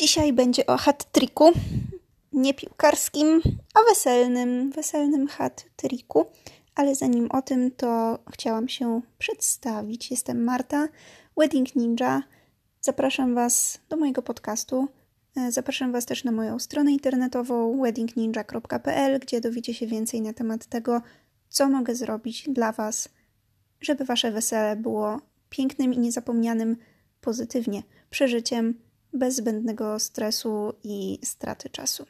Dzisiaj będzie o hat-triku, nie piłkarskim, a weselnym, weselnym hat-triku. Ale zanim o tym, to chciałam się przedstawić. Jestem Marta, Wedding Ninja. Zapraszam Was do mojego podcastu. E, zapraszam Was też na moją stronę internetową weddingninja.pl, gdzie dowiecie się więcej na temat tego, co mogę zrobić dla Was, żeby Wasze wesele było pięknym i niezapomnianym pozytywnie przeżyciem bez zbędnego stresu i straty czasu.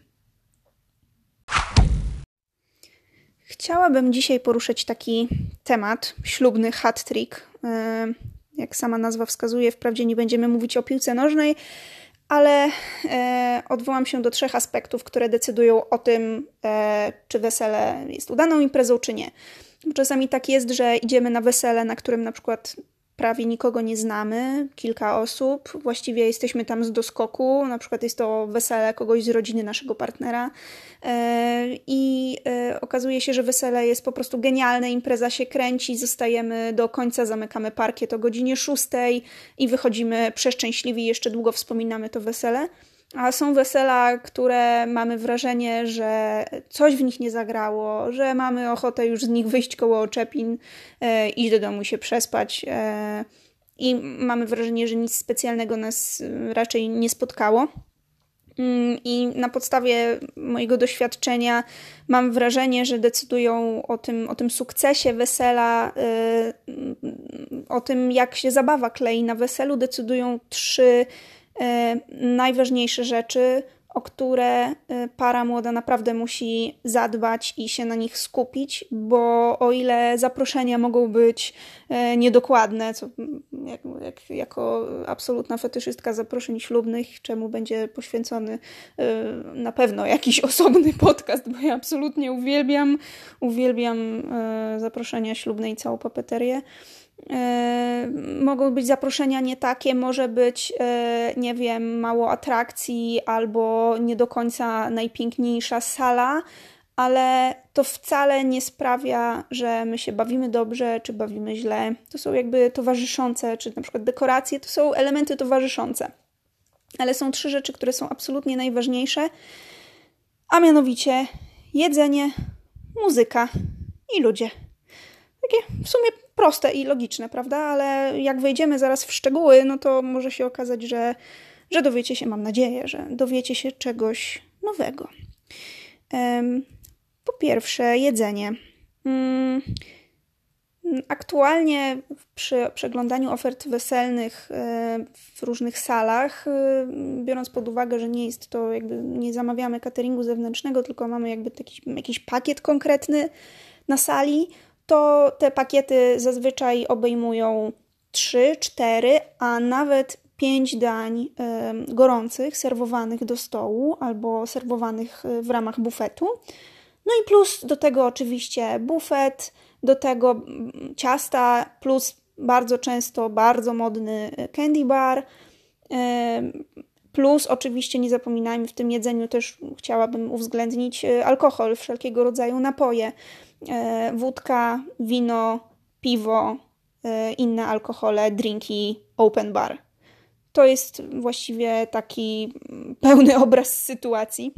Chciałabym dzisiaj poruszyć taki temat, ślubny hat trick. E, jak sama nazwa wskazuje, wprawdzie nie będziemy mówić o piłce nożnej, ale e, odwołam się do trzech aspektów, które decydują o tym, e, czy wesele jest udaną imprezą, czy nie. Czasami tak jest, że idziemy na wesele, na którym na przykład prawie nikogo nie znamy, kilka osób. Właściwie jesteśmy tam z doskoku, na przykład jest to wesele kogoś z rodziny naszego partnera. E, I e, okazuje się, że wesele jest po prostu genialne, impreza się kręci, zostajemy do końca, zamykamy parkiet o godzinie 6 i wychodzimy przeszczęśliwi, jeszcze długo wspominamy to wesele. A są wesela, które mamy wrażenie, że coś w nich nie zagrało, że mamy ochotę już z nich wyjść koło oczepin, e, iść do domu się przespać. E, I mamy wrażenie, że nic specjalnego nas raczej nie spotkało. Mm, I na podstawie mojego doświadczenia mam wrażenie, że decydują o tym, o tym sukcesie wesela, e, o tym, jak się zabawa klei na weselu, decydują trzy E, najważniejsze rzeczy, o które e, para młoda naprawdę musi zadbać i się na nich skupić, bo o ile zaproszenia mogą być e, niedokładne, co jak, jak, jako absolutna fetyszystka zaproszeń ślubnych, czemu będzie poświęcony na pewno jakiś osobny podcast, bo ja absolutnie uwielbiam, uwielbiam zaproszenia ślubne i całą papeterię mogą być zaproszenia nie takie, może być, e, nie wiem, mało atrakcji albo nie do końca najpiękniejsza sala, ale to wcale nie sprawia, że my się bawimy dobrze czy bawimy źle. To są jakby towarzyszące, czy na przykład dekoracje, to są elementy towarzyszące. Ale są trzy rzeczy, które są absolutnie najważniejsze, a mianowicie jedzenie, muzyka i ludzie. Takie w sumie proste i logiczne, prawda? Ale jak wejdziemy zaraz w szczegóły, no to może się okazać, że, że dowiecie się, mam nadzieję, że dowiecie się czegoś nowego. Po pierwsze, jedzenie. Mm, aktualnie przy przeglądaniu ofert weselnych e, w różnych salach, e, biorąc pod uwagę, że nie jest to jakby nie zamawiamy cateringu zewnętrznego, tylko mamy jakby taki, jakiś pakiet konkretny na sali, to te pakiety zazwyczaj obejmują 3, 4, a nawet 5 dań gorących, serwowanych do stołu albo serwowanych e, w ramach bufetu. No i plus do tego oczywiście bufet, do tego ciasta, plus bardzo często bardzo modny e, candy bar. Plus oczywiście nie zapominajmy w tym jedzeniu też chciałabym uwzględnić alkohol, wszelkiego rodzaju napoje E, wódka, wino, piwo, e, inne alkohole, drinki, open bar. To jest właściwie taki pełny obraz sytuacji.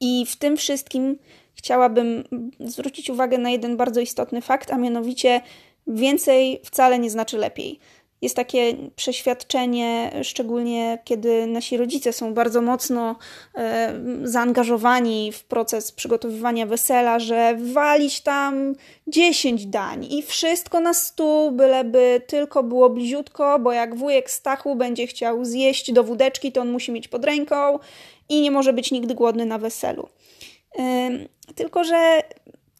I w tym wszystkim chciałabym zwrócić uwagę na jeden bardzo istotny fakt, a mianowicie więcej wcale nie znaczy lepiej jest takie przeświadczenie, szczególnie kiedy nasi rodzice są bardzo mocno e, zaangażowani w proces przygotowywania wesela, że walić tam 10 dań i wszystko na stół, byleby tylko było bliziutko, bo jak wujek Stachu będzie chciał zjeść do wódeczki, to on musi mieć pod ręką i nie może być nigdy głodny na weselu. Tylko, że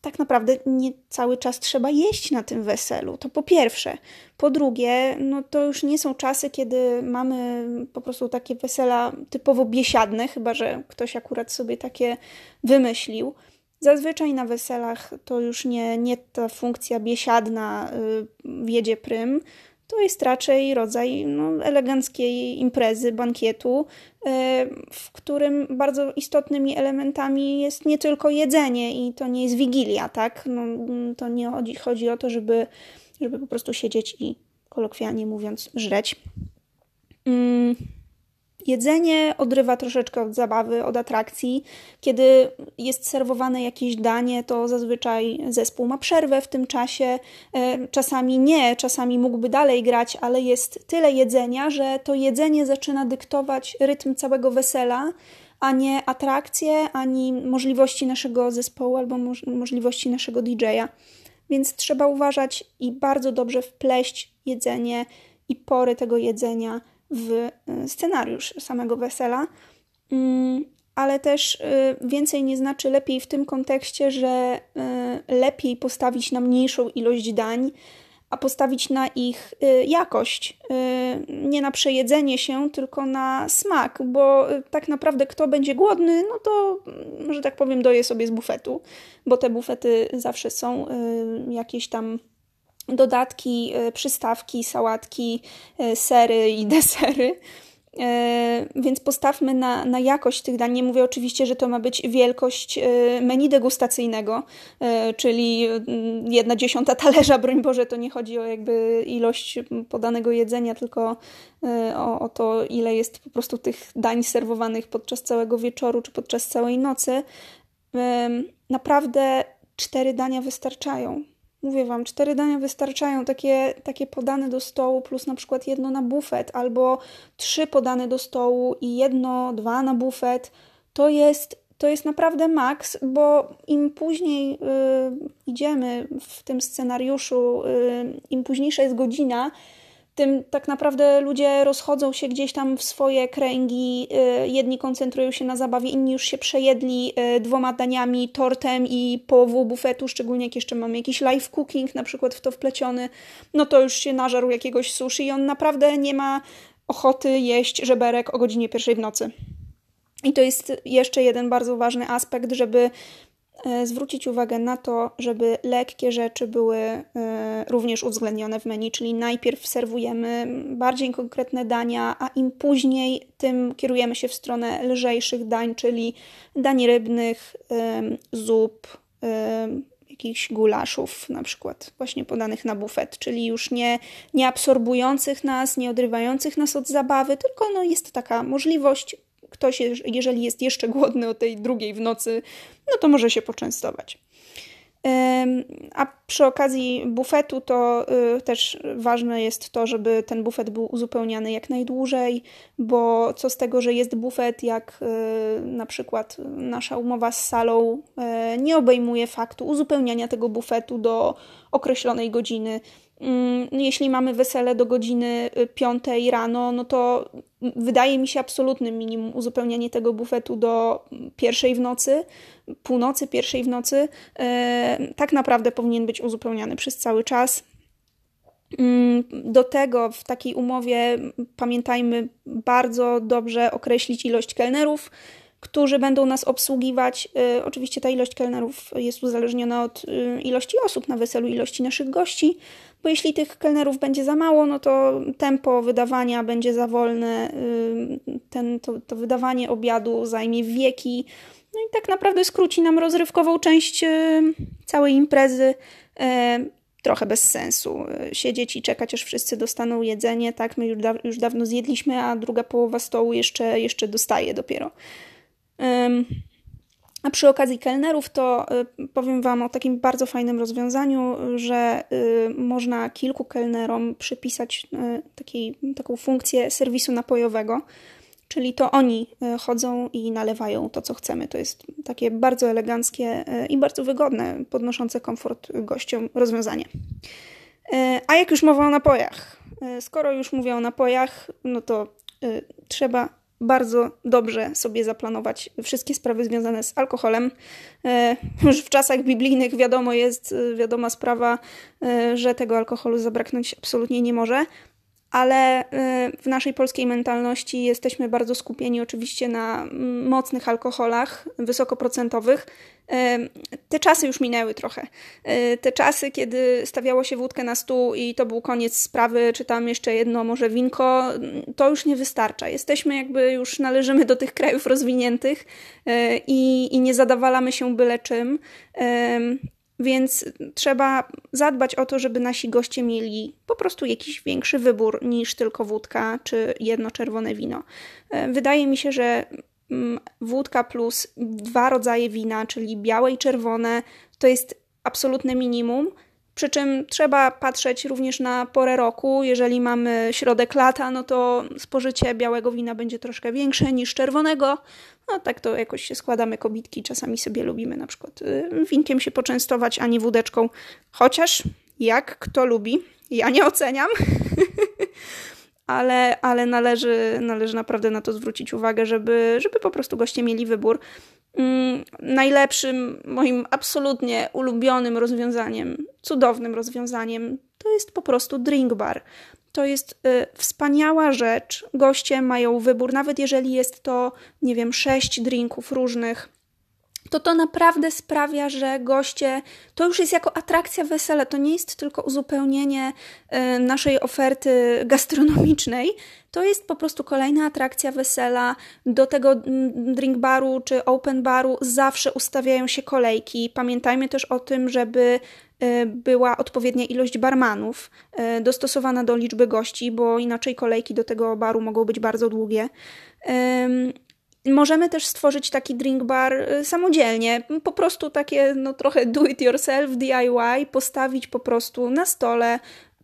tak naprawdę nie cały czas trzeba jeść na tym weselu. To po pierwsze. Po drugie, no to już nie są czasy, kiedy mamy po prostu takie wesela typowo biesiadne, chyba że ktoś akurat sobie takie wymyślił. Zazwyczaj na weselach to już nie, nie ta funkcja biesiadna y, wiedzie prym, to jest raczej rodzaj no, eleganckiej imprezy, bankietu, e, w którym bardzo istotnymi elementami jest nie tylko jedzenie i to nie jest wigilia, tak? No, to nie chodzi, chodzi o to, żeby, żeby po prostu siedzieć i kolokwialnie mówiąc żreć. Mm, jedzenie odrywa troszeczkę od zabawy, od atrakcji. Kiedy jest serwowane jakieś danie, to zazwyczaj zespół ma przerwę w tym czasie. E, czasami nie, czasami mógłby dalej grać, ale jest tyle jedzenia, że to jedzenie zaczyna dyktować rytm całego wesela a nie atrakcje, ani możliwości naszego zespołu albo możliwości naszego DJ-a. Więc trzeba uważać i bardzo dobrze wpleść jedzenie i pory tego jedzenia w y, scenariusz samego wesela. Mm, ale też y, więcej nie znaczy lepiej w tym kontekście, że y, lepiej postawić na mniejszą ilość dań, a postawić na ich jakość. Nie na przejedzenie się, tylko na smak, bo tak naprawdę kto będzie głodny, no to, mm, że tak powiem, doje sobie z bufetu, bo te bufety zawsze są jakieś tam dodatki, przystawki, sałatki, sery i desery. E, więc postawmy na, na jakość tych dań. Nie mówię oczywiście, że to ma być wielkość e, menu degustacyjnego, e, czyli mm, jedna dziesiąta talerza, broń Boże, to nie chodzi o jakby ilość podanego jedzenia, tylko o, o to, ile jest po prostu tych dań serwowanych podczas całego wieczoru czy podczas całej nocy. Naprawdę cztery dania wystarczają Mówię wam, cztery dania wystarczają, takie, takie podane do stołu, plus na przykład jedno na bufet, albo trzy podane do stołu i jedno, dwa na bufet. To jest, to jest naprawdę maks, bo im później y, idziemy w tym scenariuszu, y, im późniejsza jest godzina, tym tak naprawdę ludzie rozchodzą się gdzieś tam w swoje kręgi. Y, jedni koncentrują się na zabawie, inni już się przejedli y, dwoma daniami, tortem i połową bufetu, szczególnie jak jeszcze mamy jakiś live cooking na przykład w to wpleciony, no to już się nażarł jakiegoś sushi i on naprawdę nie ma ochoty jeść żeberek o godzinie pierwszej w nocy. I to jest jeszcze jeden bardzo ważny aspekt, żeby zwrócić uwagę na to, żeby lekkie rzeczy były e, również uwzględnione w menu, czyli najpierw serwujemy bardziej konkretne dania, a im później tym kierujemy się w stronę lżejszych dań, czyli dań rybnych, zup, jakichś gulaszów, na przykład właśnie podanych na bufet, czyli już nie, nie absorbujących nas, nie odrywających nas od zabawy, tylko no jest taka możliwość ktoś, jeżeli jest jeszcze głodny o tej drugiej w nocy, no to może się poczęstować. A przy okazji bufetu to y, też ważne jest to, żeby ten bufet był uzupełniany jak najdłużej, bo co z tego, że jest bufet, jak y, na przykład nasza umowa z salą y, nie obejmuje faktu uzupełniania tego bufetu do określonej godziny. Mm, jeśli mamy wesele do godziny 5 rano, no to wydaje mi się absolutnym minimum uzupełnianie tego bufetu do pierwszej w nocy, północy, pierwszej w nocy. E, tak naprawdę powinien być uzupełniany przez cały czas. Mm, do tego w takiej umowie pamiętajmy bardzo dobrze określić ilość kelnerów, którzy będą nas obsługiwać. E, oczywiście ta ilość kelnerów jest uzależniona od e, ilości osób na weselu, ilości naszych gości, bo jeśli tych kelnerów będzie za mało, no to tempo wydawania będzie za wolne, ten, to, to wydawanie obiadu zajmie wieki, no i tak naprawdę skróci nam rozrywkową część całej imprezy. Trochę bez sensu. Siedzieć i czekać, aż wszyscy dostaną jedzenie, tak, my już, da już dawno zjedliśmy, a druga połowa stołu jeszcze, jeszcze dostaje dopiero. A przy okazji kelnerów to y, powiem Wam o takim bardzo fajnym rozwiązaniu, że y, można kilku kelnerom przypisać y, takiej, taką funkcję serwisu napojowego, czyli to oni chodzą i nalewają to, co chcemy. To jest takie bardzo eleganckie i bardzo wygodne, podnoszące komfort gościom rozwiązanie. A jak już mowa o napojach, skoro już mówię o napojach, no to trzeba bardzo dobrze sobie zaplanować wszystkie sprawy związane z alkoholem. E, już w czasach biblijnych wiadomo jest, e, wiadoma sprawa, e, że tego alkoholu zabraknąć absolutnie nie może ale y, w naszej polskiej mentalności jesteśmy bardzo skupieni oczywiście na mm, mocnych alkoholach, wysokoprocentowych. Y, te czasy już minęły trochę. Y, te czasy, kiedy stawiało się wódkę na stół i to był koniec sprawy, czy tam jeszcze jedno, może winko, to już nie wystarcza. Jesteśmy jakby już należymy do tych krajów rozwiniętych i, i nie zadawalamy się byle czym. Więc trzeba zadbać o to, żeby nasi goście mieli po prostu jakiś większy wybór niż tylko wódka czy jedno czerwone wino. E, wydaje mi się, że mm, wódka plus dwa rodzaje wina, czyli białe i czerwone, to jest absolutne minimum. Przy czym trzeba patrzeć również na porę roku. Jeżeli mamy środek lata, no to spożycie białego wina będzie troszkę większe niż czerwonego. No tak to jakoś się składamy kobitki. Czasami sobie lubimy na przykład y, winkiem się poczęstować, a nie wódeczką. Chociaż jak kto lubi, ja nie oceniam. ale, ale należy, należy naprawdę na to zwrócić uwagę, żeby, żeby po prostu goście mieli wybór. Mm, najlepszym, moim absolutnie ulubionym rozwiązaniem, cudownym rozwiązaniem, to jest po prostu drink bar. To jest y, wspaniała rzecz. Goście mają wybór, nawet jeżeli jest to, nie wiem, sześć drinków różnych to to naprawdę sprawia, że goście to już jest jako atrakcja wesele, to nie jest tylko uzupełnienie y, naszej oferty gastronomicznej, to jest po prostu kolejna atrakcja wesela. Do tego mm, drink baru czy open baru zawsze ustawiają się kolejki. Pamiętajmy też o tym, żeby y, była odpowiednia ilość barmanów y, dostosowana do liczby gości, bo inaczej kolejki do tego baru mogą być bardzo długie. Możemy też stworzyć taki drink bar y, samodzielnie, po prostu takie no, trochę do it yourself, DIY, postawić po prostu na stole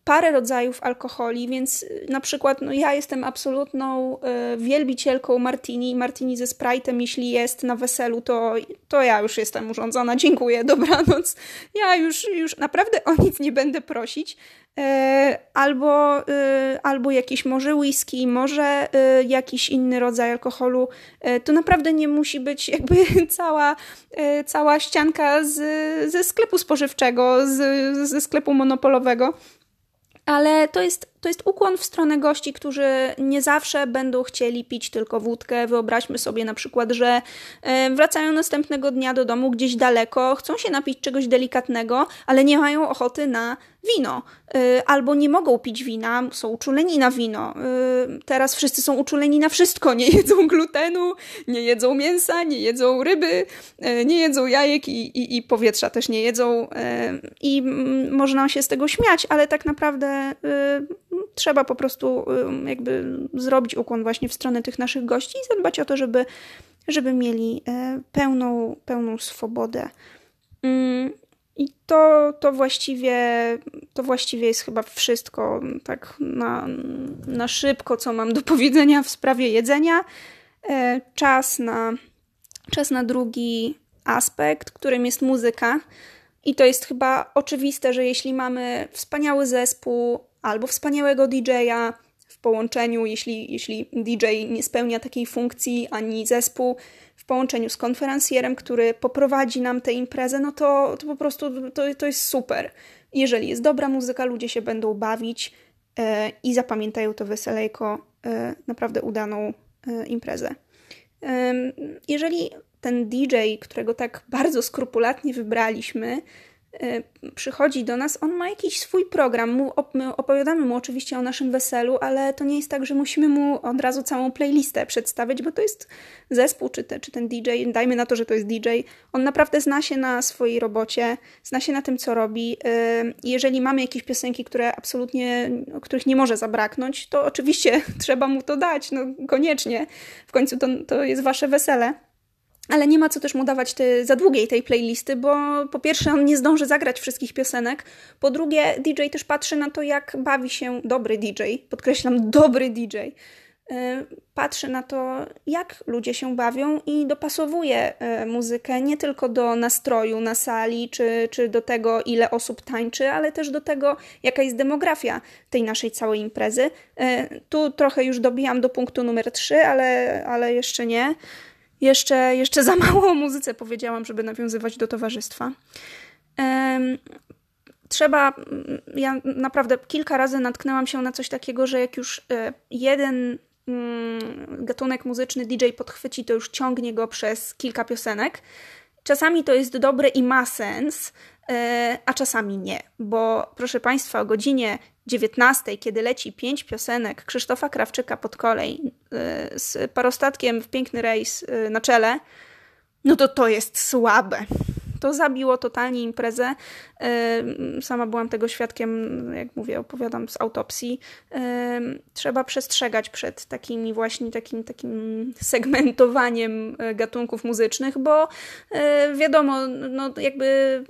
parę rodzajów alkoholi, więc y, na przykład no, ja jestem absolutną y, wielbicielką martini, martini ze Sprite'em, jeśli jest na weselu, to, to ja już jestem urządzona, dziękuję, dobranoc. Ja już, już naprawdę o nic nie będę prosić. E, albo, y, albo jakiś może whisky, może y, jakiś inny rodzaj alkoholu. E, to naprawdę nie musi być jakby cała, e, cała ścianka z, ze sklepu spożywczego, z, ze sklepu monopolowego ale to jest, to jest ukłon w stronę gości, którzy nie zawsze będą chcieli pić tylko wódkę. Wyobraźmy sobie na przykład, że e, wracają następnego dnia do domu gdzieś daleko, chcą się napić czegoś delikatnego, ale nie mają ochoty na wino, y, albo nie mogą pić wina, są uczuleni na wino. Y, teraz wszyscy są uczuleni na wszystko, nie jedzą glutenu, nie jedzą mięsa, nie jedzą ryby, nie jedzą jajek i, i, i powietrza też nie jedzą i można się z tego śmiać, ale tak naprawdę trzeba po prostu jakby zrobić ukłon właśnie w stronę tych naszych gości i zadbać o to, żeby, żeby mieli pełną, pełną swobodę. Mm, i to, to, właściwie, to właściwie jest chyba wszystko tak na, na szybko, co mam do powiedzenia w sprawie jedzenia. E, czas na, czas na drugi aspekt, którym jest muzyka. I to jest chyba oczywiste, że jeśli mamy wspaniały zespół albo wspaniałego DJ-a w połączeniu, jeśli, jeśli DJ nie spełnia takiej funkcji ani zespół, w połączeniu z konferencjerem, który poprowadzi nam tę imprezę, no to, to po prostu to, to jest super. Jeżeli jest dobra muzyka, ludzie się będą bawić e, i zapamiętają to wesele jako e, naprawdę udaną e, imprezę. Jeżeli ten DJ, którego tak bardzo skrupulatnie wybraliśmy, przychodzi do nas, on ma jakiś swój program. My opowiadamy mu oczywiście o naszym weselu, ale to nie jest tak, że musimy mu od razu całą playlistę przedstawić, bo to jest zespół, czy, te, czy ten DJ, dajmy na to, że to jest DJ. On naprawdę zna się na swojej robocie, zna się na tym, co robi. Y, jeżeli mamy jakieś piosenki, które absolutnie, których nie może zabraknąć, to oczywiście trzeba mu to dać, no koniecznie. W końcu to, to jest wasze wesele. Ale nie ma co też mu dawać te, za długiej tej playlisty, bo po pierwsze on nie zdąży zagrać wszystkich piosenek, po drugie DJ też patrzy na to, jak bawi się dobry DJ, podkreślam, dobry DJ. Y, patrzy na to, jak ludzie się bawią i dopasowuje y, muzykę nie tylko do nastroju na sali, czy, czy do tego, ile osób tańczy, ale też do tego, jaka jest demografia tej naszej całej imprezy. Y, tu trochę już dobijam do punktu numer 3, ale, ale jeszcze nie. Jeszcze, jeszcze za mało o muzyce powiedziałam, żeby nawiązywać do towarzystwa. Trzeba, ja naprawdę kilka razy natknęłam się na coś takiego, że jak już e, jeden mm, gatunek muzyczny DJ podchwyci, to już ciągnie go przez kilka piosenek. Czasami to jest dobre i ma sens, e, a czasami nie, bo proszę Państwa, o godzinie 19, kiedy leci pięć piosenek Krzysztofa Krawczyka pod kolej z parostatkiem w piękny rejs y, na czele, no to to jest słabe. to zabiło totalnie imprezę. Sama byłam tego świadkiem, jak mówię, opowiadam z autopsji. Trzeba przestrzegać przed takimi właśnie takim, takim segmentowaniem gatunków muzycznych, bo wiadomo, no jakby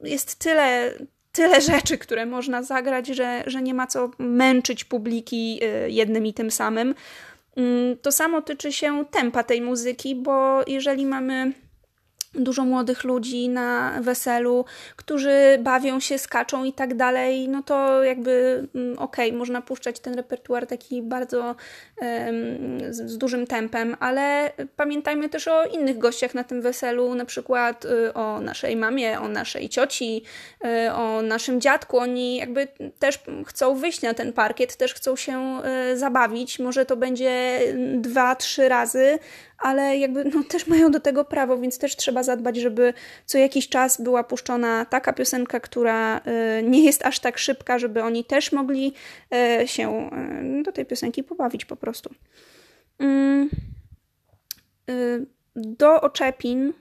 jest tyle tyle rzeczy, które można zagrać, że, że nie ma co męczyć publiki y, jednym i tym samym. Mm, to samo tyczy się tempa tej muzyki, bo jeżeli mamy dużo młodych ludzi na weselu, którzy bawią się, skaczą i tak dalej, no to jakby mm, okej, okay, można puszczać ten repertuar taki bardzo um, z, z, dużym tempem, ale pamiętajmy też o innych gościach na tym weselu, na przykład y, o naszej mamie, o naszej cioci, y, o naszym dziadku. Oni jakby też chcą wyjść na ten parkiet, też chcą się y, zabawić. Może to będzie dwa, trzy razy, ale jakby no, też mają do tego prawo, więc też trzeba zadbać, żeby co jakiś czas była puszczona taka piosenka, która y, nie jest aż tak szybka, żeby oni też mogli y, się y, do tej piosenki pobawić po prostu. Mm, do oczepin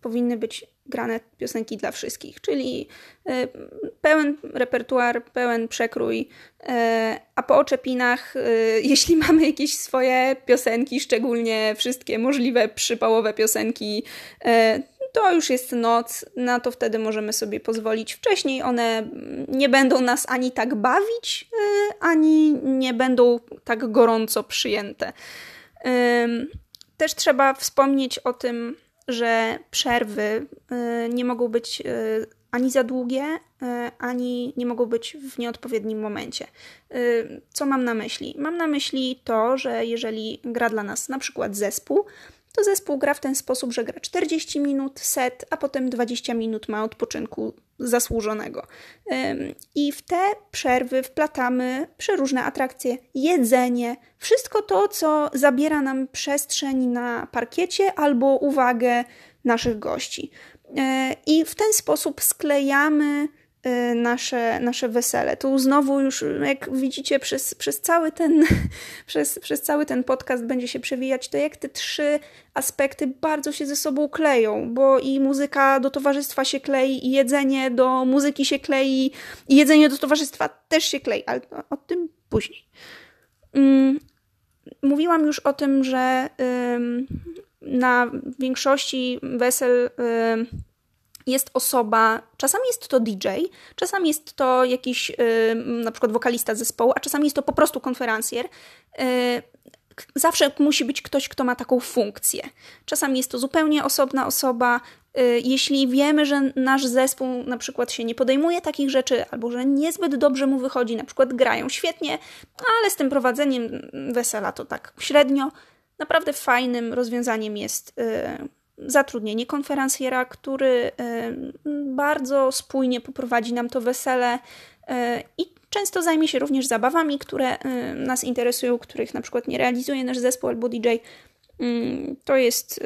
powinny być grane piosenki dla wszystkich, czyli e, pełen repertuar, pełen przekrój, e, a po oczepinach, e, jeśli mamy jakieś swoje piosenki, szczególnie wszystkie możliwe przypałowe piosenki, to już jest noc, na to wtedy możemy sobie pozwolić. Wcześniej one nie będą nas ani tak bawić, ani nie będą tak gorąco przyjęte. Też trzeba wspomnieć o tym, że przerwy y, nie mogą być y, ani za długie, y, ani nie mogą być w nieodpowiednim momencie. Co mam na myśli? Mam na myśli to, że jeżeli gra dla nas na przykład zespół, to zespół gra w ten sposób, że gra 40 minut set, a potem 20 minut ma odpoczynku zasłużonego. I w te przerwy wplatamy przeróżne atrakcje, jedzenie, wszystko to, co zabiera nam przestrzeń na parkiecie albo uwagę naszych gości. E, I w ten sposób sklejamy nasze, nasze wesele. Tu znowu już, jak widzicie, przez, przez, cały ten, przez, przez cały ten podcast będzie się przewijać to, jak te trzy aspekty bardzo się ze sobą kleją, bo i muzyka do towarzystwa się klei, i jedzenie do muzyki się klei, i jedzenie do towarzystwa też się klei, ale o tym później. Mm, mówiłam już o tym, że na większości wesel jest osoba, czasami jest to DJ, czasami jest to jakiś yy, na przykład wokalista zespołu, a czasami jest to po prostu konferencjer. Yy, zawsze musi być ktoś, kto ma taką funkcję. Czasami jest to zupełnie osobna osoba. Yy, jeśli wiemy, że nasz zespół na przykład się nie podejmuje takich rzeczy, albo że niezbyt dobrze mu wychodzi, na przykład grają świetnie, ale z tym prowadzeniem wesela to tak średnio, naprawdę fajnym rozwiązaniem jest y, zatrudnienie konferencjera, który bardzo spójnie poprowadzi nam to wesele e, i często zajmie się również zabawami, które nas interesują, których na przykład nie realizuje nasz zespół albo DJ. Mm, to jest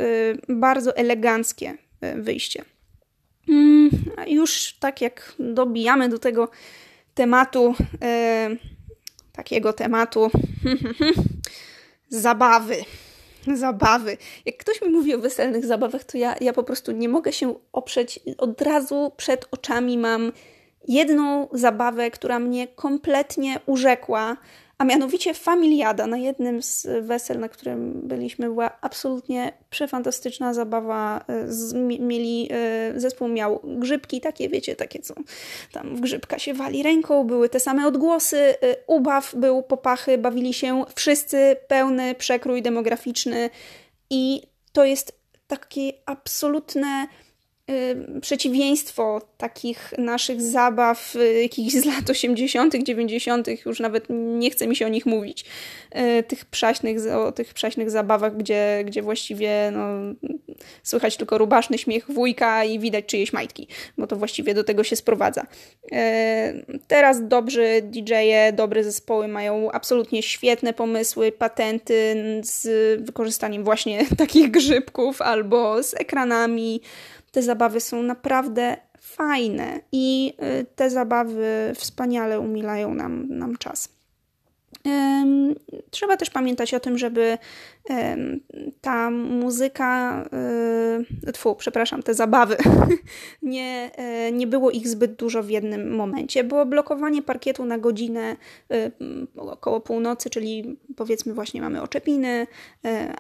e, bardzo eleganckie e, wyjście. Mm, już tak jak dobijamy do tego tematu, takiego tematu zabawy zabawy. Jak ktoś mi mówi o weselnych zabawach, to ja, ja po prostu nie mogę się oprzeć. Od razu przed oczami mam jedną zabawę, która mnie kompletnie urzekła, a mianowicie Familiada na jednym z wesel, na którym byliśmy, była absolutnie przefantastyczna zabawa. E, z, mieli, e, zespół miał grzybki, takie wiecie, takie co tam w grzybka się wali ręką, były te same odgłosy, e, ubaw był popachy, bawili się wszyscy, pełny przekrój demograficzny i to jest takie absolutne przeciwieństwo takich naszych zabaw y, jakichś z lat 80., 90., już nawet nie chce mi się o nich mówić. Y, tych przaśnych, o tych przaśnych zabawach, gdzie, gdzie właściwie no, słychać tylko rubaszny śmiech wujka i widać czyjeś majtki, bo to właściwie do tego się sprowadza. Teraz dobrzy DJ-e, dobre zespoły mają absolutnie świetne pomysły, patenty z wykorzystaniem właśnie takich grzybków albo z ekranami te zabawy są naprawdę fajne i y, te zabawy wspaniale umilają nam, nam czas. Trzeba też pamiętać o tym, żeby ta muzyka, e, tfu, przepraszam, te zabawy, nie, e, nie było ich zbyt dużo w jednym momencie. Było blokowanie parkietu na godzinę e, około północy, czyli powiedzmy właśnie mamy oczepiny,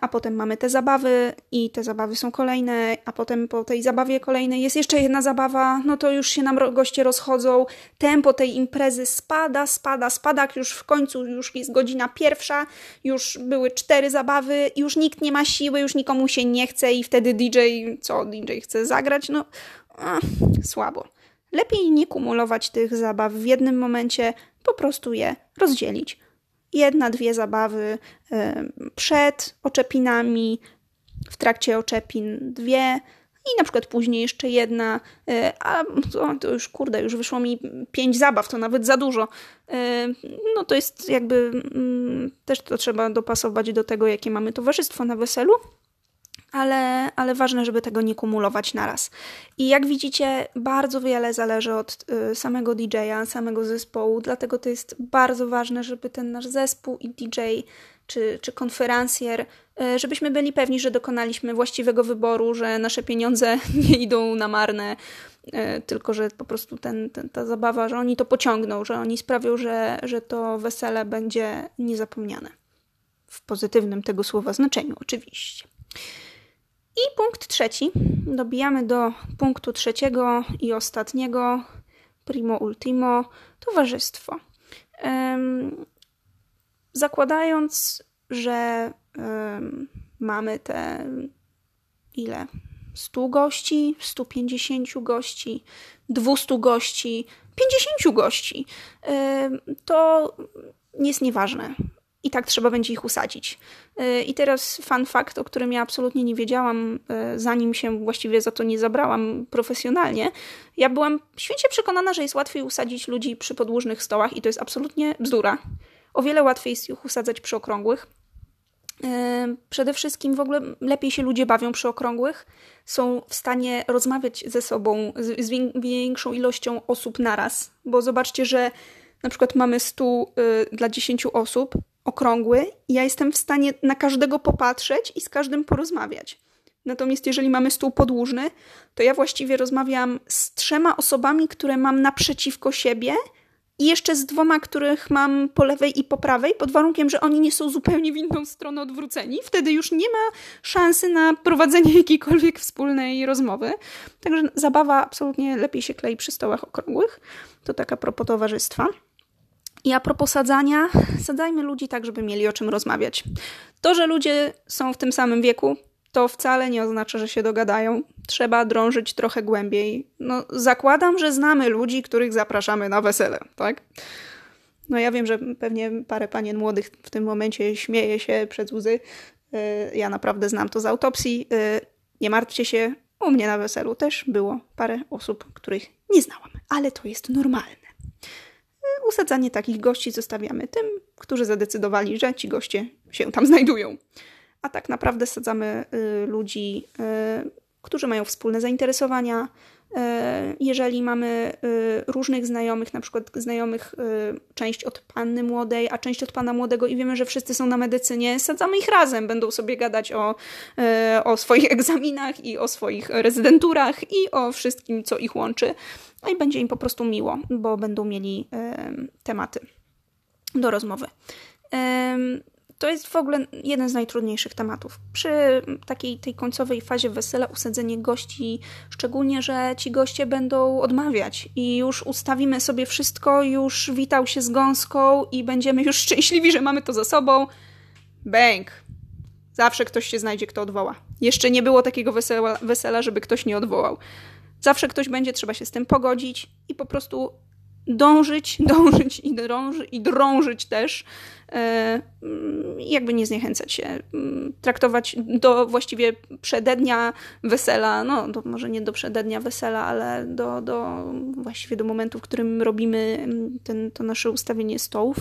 a potem mamy te zabawy i te zabawy są kolejne, a potem po tej zabawie kolejnej jest jeszcze jedna zabawa, no to już się nam goście rozchodzą, tempo tej imprezy spada, spada, spada, już w końcu już jest godzina pierwsza, już były cztery zabawy, już nikt nie ma siły, już nikomu się nie chce i wtedy DJ, co DJ chce zagrać, no ach, słabo. Lepiej nie kumulować tych zabaw w jednym momencie, po prostu je rozdzielić. Jedna, dwie zabawy przed oczepinami, w trakcie oczepin dwie, i na przykład później jeszcze jedna, e, a to, to, już kurde, już wyszło mi pięć zabaw, to nawet za dużo. E, no to jest jakby mm, też to trzeba dopasować do tego, jakie mamy towarzystwo na weselu. Ale, ale ważne, żeby tego nie kumulować naraz. I jak widzicie, bardzo wiele zależy od y, samego DJ-a, samego zespołu, dlatego to jest bardzo ważne, żeby ten nasz zespół i DJ czy, czy konferencjer, e, żebyśmy byli pewni, że dokonaliśmy właściwego wyboru, że nasze pieniądze nie idą na marne, e, tylko że po prostu ten, ten, ta zabawa, że oni to pociągną, że oni sprawią, że, że to wesele będzie niezapomniane. W pozytywnym tego słowa znaczeniu, oczywiście. I punkt trzeci. Dobijamy do punktu trzeciego i ostatniego, primo ultimo, towarzystwo. Zakładając, że mamy te ile? 100 gości, 150 gości, 200 gości, 50 gości, to jest nieważne. I tak trzeba będzie ich usadzić. E, I teraz fun fact, o którym ja absolutnie nie wiedziałam, e, zanim się właściwie za to nie zabrałam profesjonalnie. Ja byłam święcie przekonana, że jest łatwiej usadzić ludzi przy podłużnych stołach i to jest absolutnie bzdura. O wiele łatwiej jest ich usadzać przy okrągłych. Przede wszystkim w ogóle lepiej się ludzie bawią przy okrągłych, są w stanie rozmawiać ze sobą z, z większą ilością osób naraz, bo zobaczcie, że na przykład mamy stół y, dla 10 osób, okrągły, i ja jestem w stanie na każdego popatrzeć i z każdym porozmawiać. Natomiast jeżeli mamy stół podłużny, to ja właściwie rozmawiam z trzema osobami, które mam naprzeciwko siebie i jeszcze z dwoma, których mam po lewej i po prawej, pod warunkiem, że oni nie są zupełnie w inną stronę odwróceni. Wtedy już nie ma szansy na prowadzenie jakiejkolwiek wspólnej rozmowy. Także zabawa absolutnie lepiej się klei przy stołach okrągłych. To taka propos towarzystwa. I a propos sadzania, sadzajmy ludzi tak, żeby mieli o czym rozmawiać. To, że ludzie są w tym samym wieku, to wcale nie oznacza, że się dogadają. Trzeba drążyć trochę głębiej. No, zakładam, że znamy ludzi, których zapraszamy na wesele, tak? No ja wiem, że pewnie parę panien młodych w tym momencie śmieje się przed łzy. Y, ja naprawdę znam to z autopsji. Y, nie martwcie się, u mnie na weselu też było parę osób, których nie znałam, ale to jest normalne. Y, usadzanie takich gości zostawiamy tym, którzy zadecydowali, że ci goście się tam znajdują a tak naprawdę sadzamy y, ludzi, y, którzy mają wspólne zainteresowania. Y, jeżeli mamy różnych znajomych, na przykład znajomych część od panny młodej, a część od pana młodego i wiemy, że wszyscy są na medycynie, sadzamy ich razem, będą sobie gadać o, o swoich egzaminach i o swoich rezydenturach i o wszystkim, co ich łączy. No i będzie im po prostu miło, bo będą mieli tematy do rozmowy. To jest w ogóle jeden z najtrudniejszych tematów. Przy takiej tej końcowej fazie wesela usadzenie gości, szczególnie, że ci goście będą odmawiać i już ustawimy sobie wszystko, już witał się z gąską i będziemy już szczęśliwi, że mamy to za sobą. Bęk! Zawsze ktoś się znajdzie, kto odwoła. Jeszcze nie było takiego wesela, wesela żeby ktoś nie odwołał. Zawsze ktoś będzie, trzeba się z tym pogodzić i po prostu dążyć, dążyć i, drąży, i drążyć też, e, jakby nie zniechęcać się, mm, traktować do właściwie przedednia wesela, no to może nie do przedednia wesela, ale do, do właściwie do momentu, w którym robimy mm, ten, to nasze ustawienie stołów.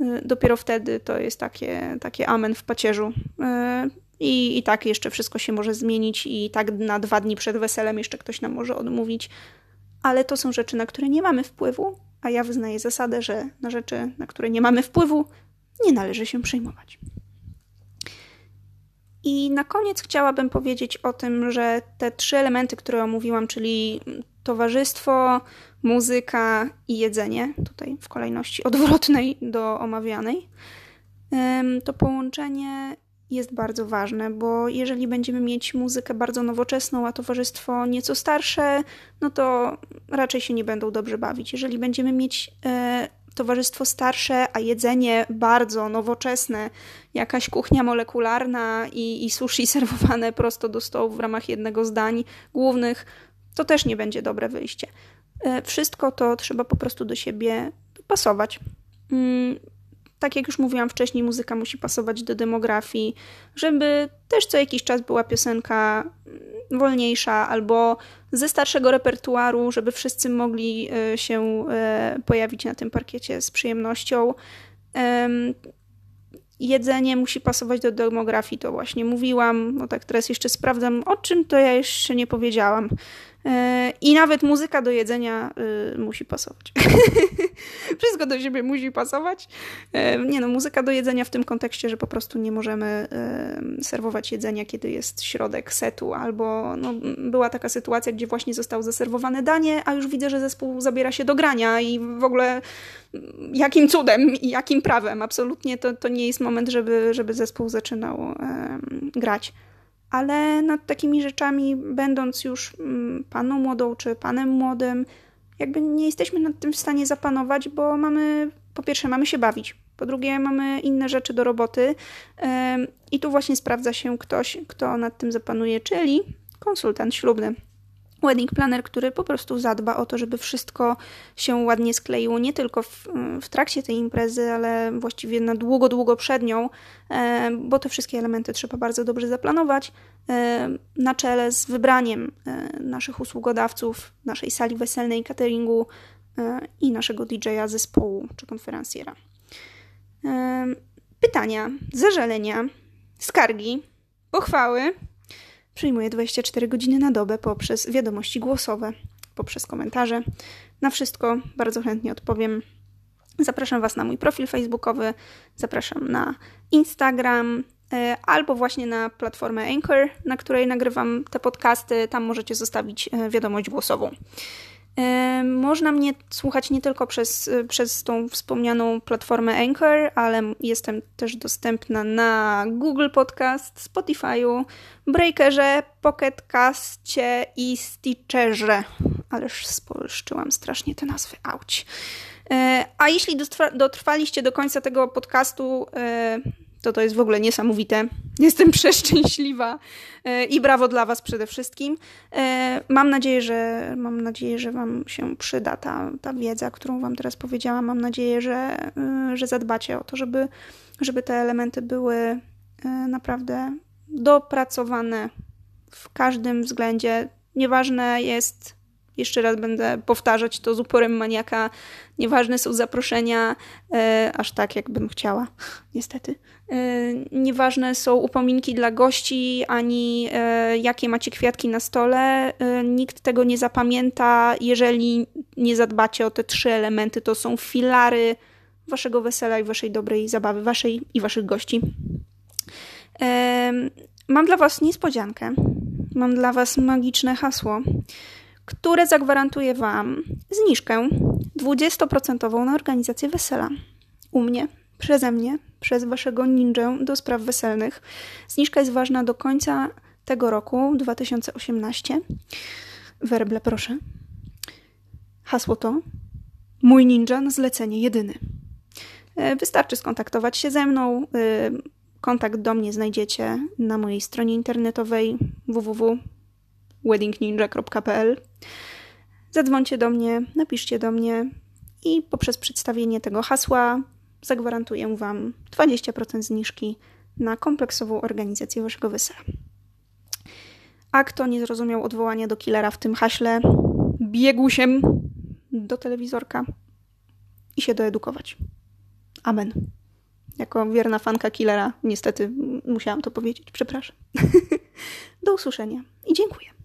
E, dopiero wtedy to jest takie, takie amen w pacierzu. E, I, I tak jeszcze wszystko się może zmienić, i tak na dwa dni przed weselem jeszcze ktoś nam może odmówić ale to są rzeczy, na które nie mamy wpływu, a ja wyznaję zasadę, że na rzeczy, na które nie mamy wpływu, nie należy się przejmować. I na koniec chciałabym powiedzieć o tym, że te trzy elementy, które omówiłam, czyli towarzystwo, muzyka i jedzenie, tutaj w kolejności odwrotnej do omawianej, to połączenie jest bardzo ważne, bo jeżeli będziemy mieć muzykę bardzo nowoczesną, a towarzystwo nieco starsze, no to raczej się nie będą dobrze bawić. Jeżeli będziemy mieć e, towarzystwo starsze, a jedzenie bardzo nowoczesne, jakaś kuchnia molekularna i, i sushi serwowane prosto do stołu w ramach jednego z dań głównych, to też nie będzie dobre wyjście. E, wszystko to trzeba po prostu do siebie pasować. Mm, tak jak już mówiłam wcześniej, muzyka musi pasować do demografii, żeby też co jakiś czas była piosenka wolniejsza albo ze starszego repertuaru, żeby wszyscy mogli e, się e, pojawić na tym parkiecie z przyjemnością. Jedzenie musi pasować do demografii, to właśnie mówiłam. No tak, teraz jeszcze sprawdzam, o czym to ja jeszcze nie powiedziałam. E, I nawet muzyka do jedzenia y, musi pasować. Wszystko do siebie musi pasować. E, nie no, muzyka do jedzenia w tym kontekście, że po prostu nie możemy serwować jedzenia, kiedy jest środek setu, albo no, była taka sytuacja, gdzie właśnie zostało zaserwowane danie, a już widzę, że zespół zabiera się do grania i w ogóle jakim cudem i jakim prawem. Absolutnie to, to nie jest moment, żeby, żeby zespół zaczynał grać ale nad takimi rzeczami, będąc już mm, paną młodą czy panem młodym, jakby nie jesteśmy nad tym w stanie zapanować, bo mamy, po pierwsze, mamy się bawić, po drugie, mamy inne rzeczy do roboty. I tu właśnie sprawdza się ktoś, kto nad tym zapanuje, czyli konsultant ślubny wedding planner, który po prostu zadba o to, żeby wszystko się ładnie skleiło, nie tylko w, w trakcie tej imprezy, ale właściwie na długo, długo przed nią, e, bo te wszystkie elementy trzeba bardzo dobrze zaplanować, e, na czele z wybraniem e, naszych usługodawców, naszej sali weselnej, cateringu i naszego DJ-a, zespołu czy konferencjera. Pytania, zażalenia, skargi, pochwały Przyjmuję 24 godziny na dobę poprzez wiadomości głosowe, poprzez komentarze. Na wszystko bardzo chętnie odpowiem. Zapraszam Was na mój profil facebookowy, zapraszam na Instagram e, albo właśnie na platformę Anchor, na której nagrywam te podcasty. Tam możecie zostawić e, wiadomość głosową. Można mnie słuchać nie tylko przez, przez tą wspomnianą platformę Anchor, ale jestem też dostępna na Google Podcast, Spotify'u, Breakerze, Pocketcastie i Stitcherze. Ależ spolszczyłam strasznie te nazwy, auć. E, a jeśli dotrwaliście do końca tego podcastu, e, to to jest w ogóle niesamowite. Jestem przeszczęśliwa e, i brawo dla Was przede wszystkim. E, mam nadzieję, że, mam nadzieję, że Wam się przyda ta, ta wiedza, którą Wam teraz powiedziałam. Mam nadzieję, że, e, że zadbacie o to, żeby, żeby te elementy były naprawdę dopracowane w każdym względzie. Nieważne jest jeszcze raz będę powtarzać to z uporem maniaka. Nieważne są zaproszenia, e, aż tak jakbym chciała, niestety. E, nieważne są upominki dla gości, ani e, jakie macie kwiatki na stole. E, nikt tego nie zapamięta, jeżeli nie zadbacie o te trzy elementy. To są filary waszego wesela i waszej dobrej zabawy, waszej i waszych gości. Mam dla was niespodziankę. Mam dla was magiczne hasło które zagwarantuje Wam zniżkę 20% na organizację wesela. U mnie, przeze mnie, przez Waszego ninja do spraw weselnych. Zniżka jest ważna do końca tego roku, 2018. Werble, proszę. Hasło to mój ninja na zlecenie jedyny. E, wystarczy skontaktować się ze mną. E, kontakt do mnie znajdziecie na mojej stronie internetowej www weddingninja.pl. Zadzwońcie do mnie, napiszcie do mnie i poprzez przedstawienie tego hasła zagwarantuję Wam 20% zniżki na kompleksową organizację Waszego wesela. A kto nie zrozumiał odwołania do killera w tym haśle, biegł się do telewizorka i się doedukować. Amen. Jako wierna fanka killera, niestety musiałam to powiedzieć, przepraszam. do usłyszenia i dziękuję.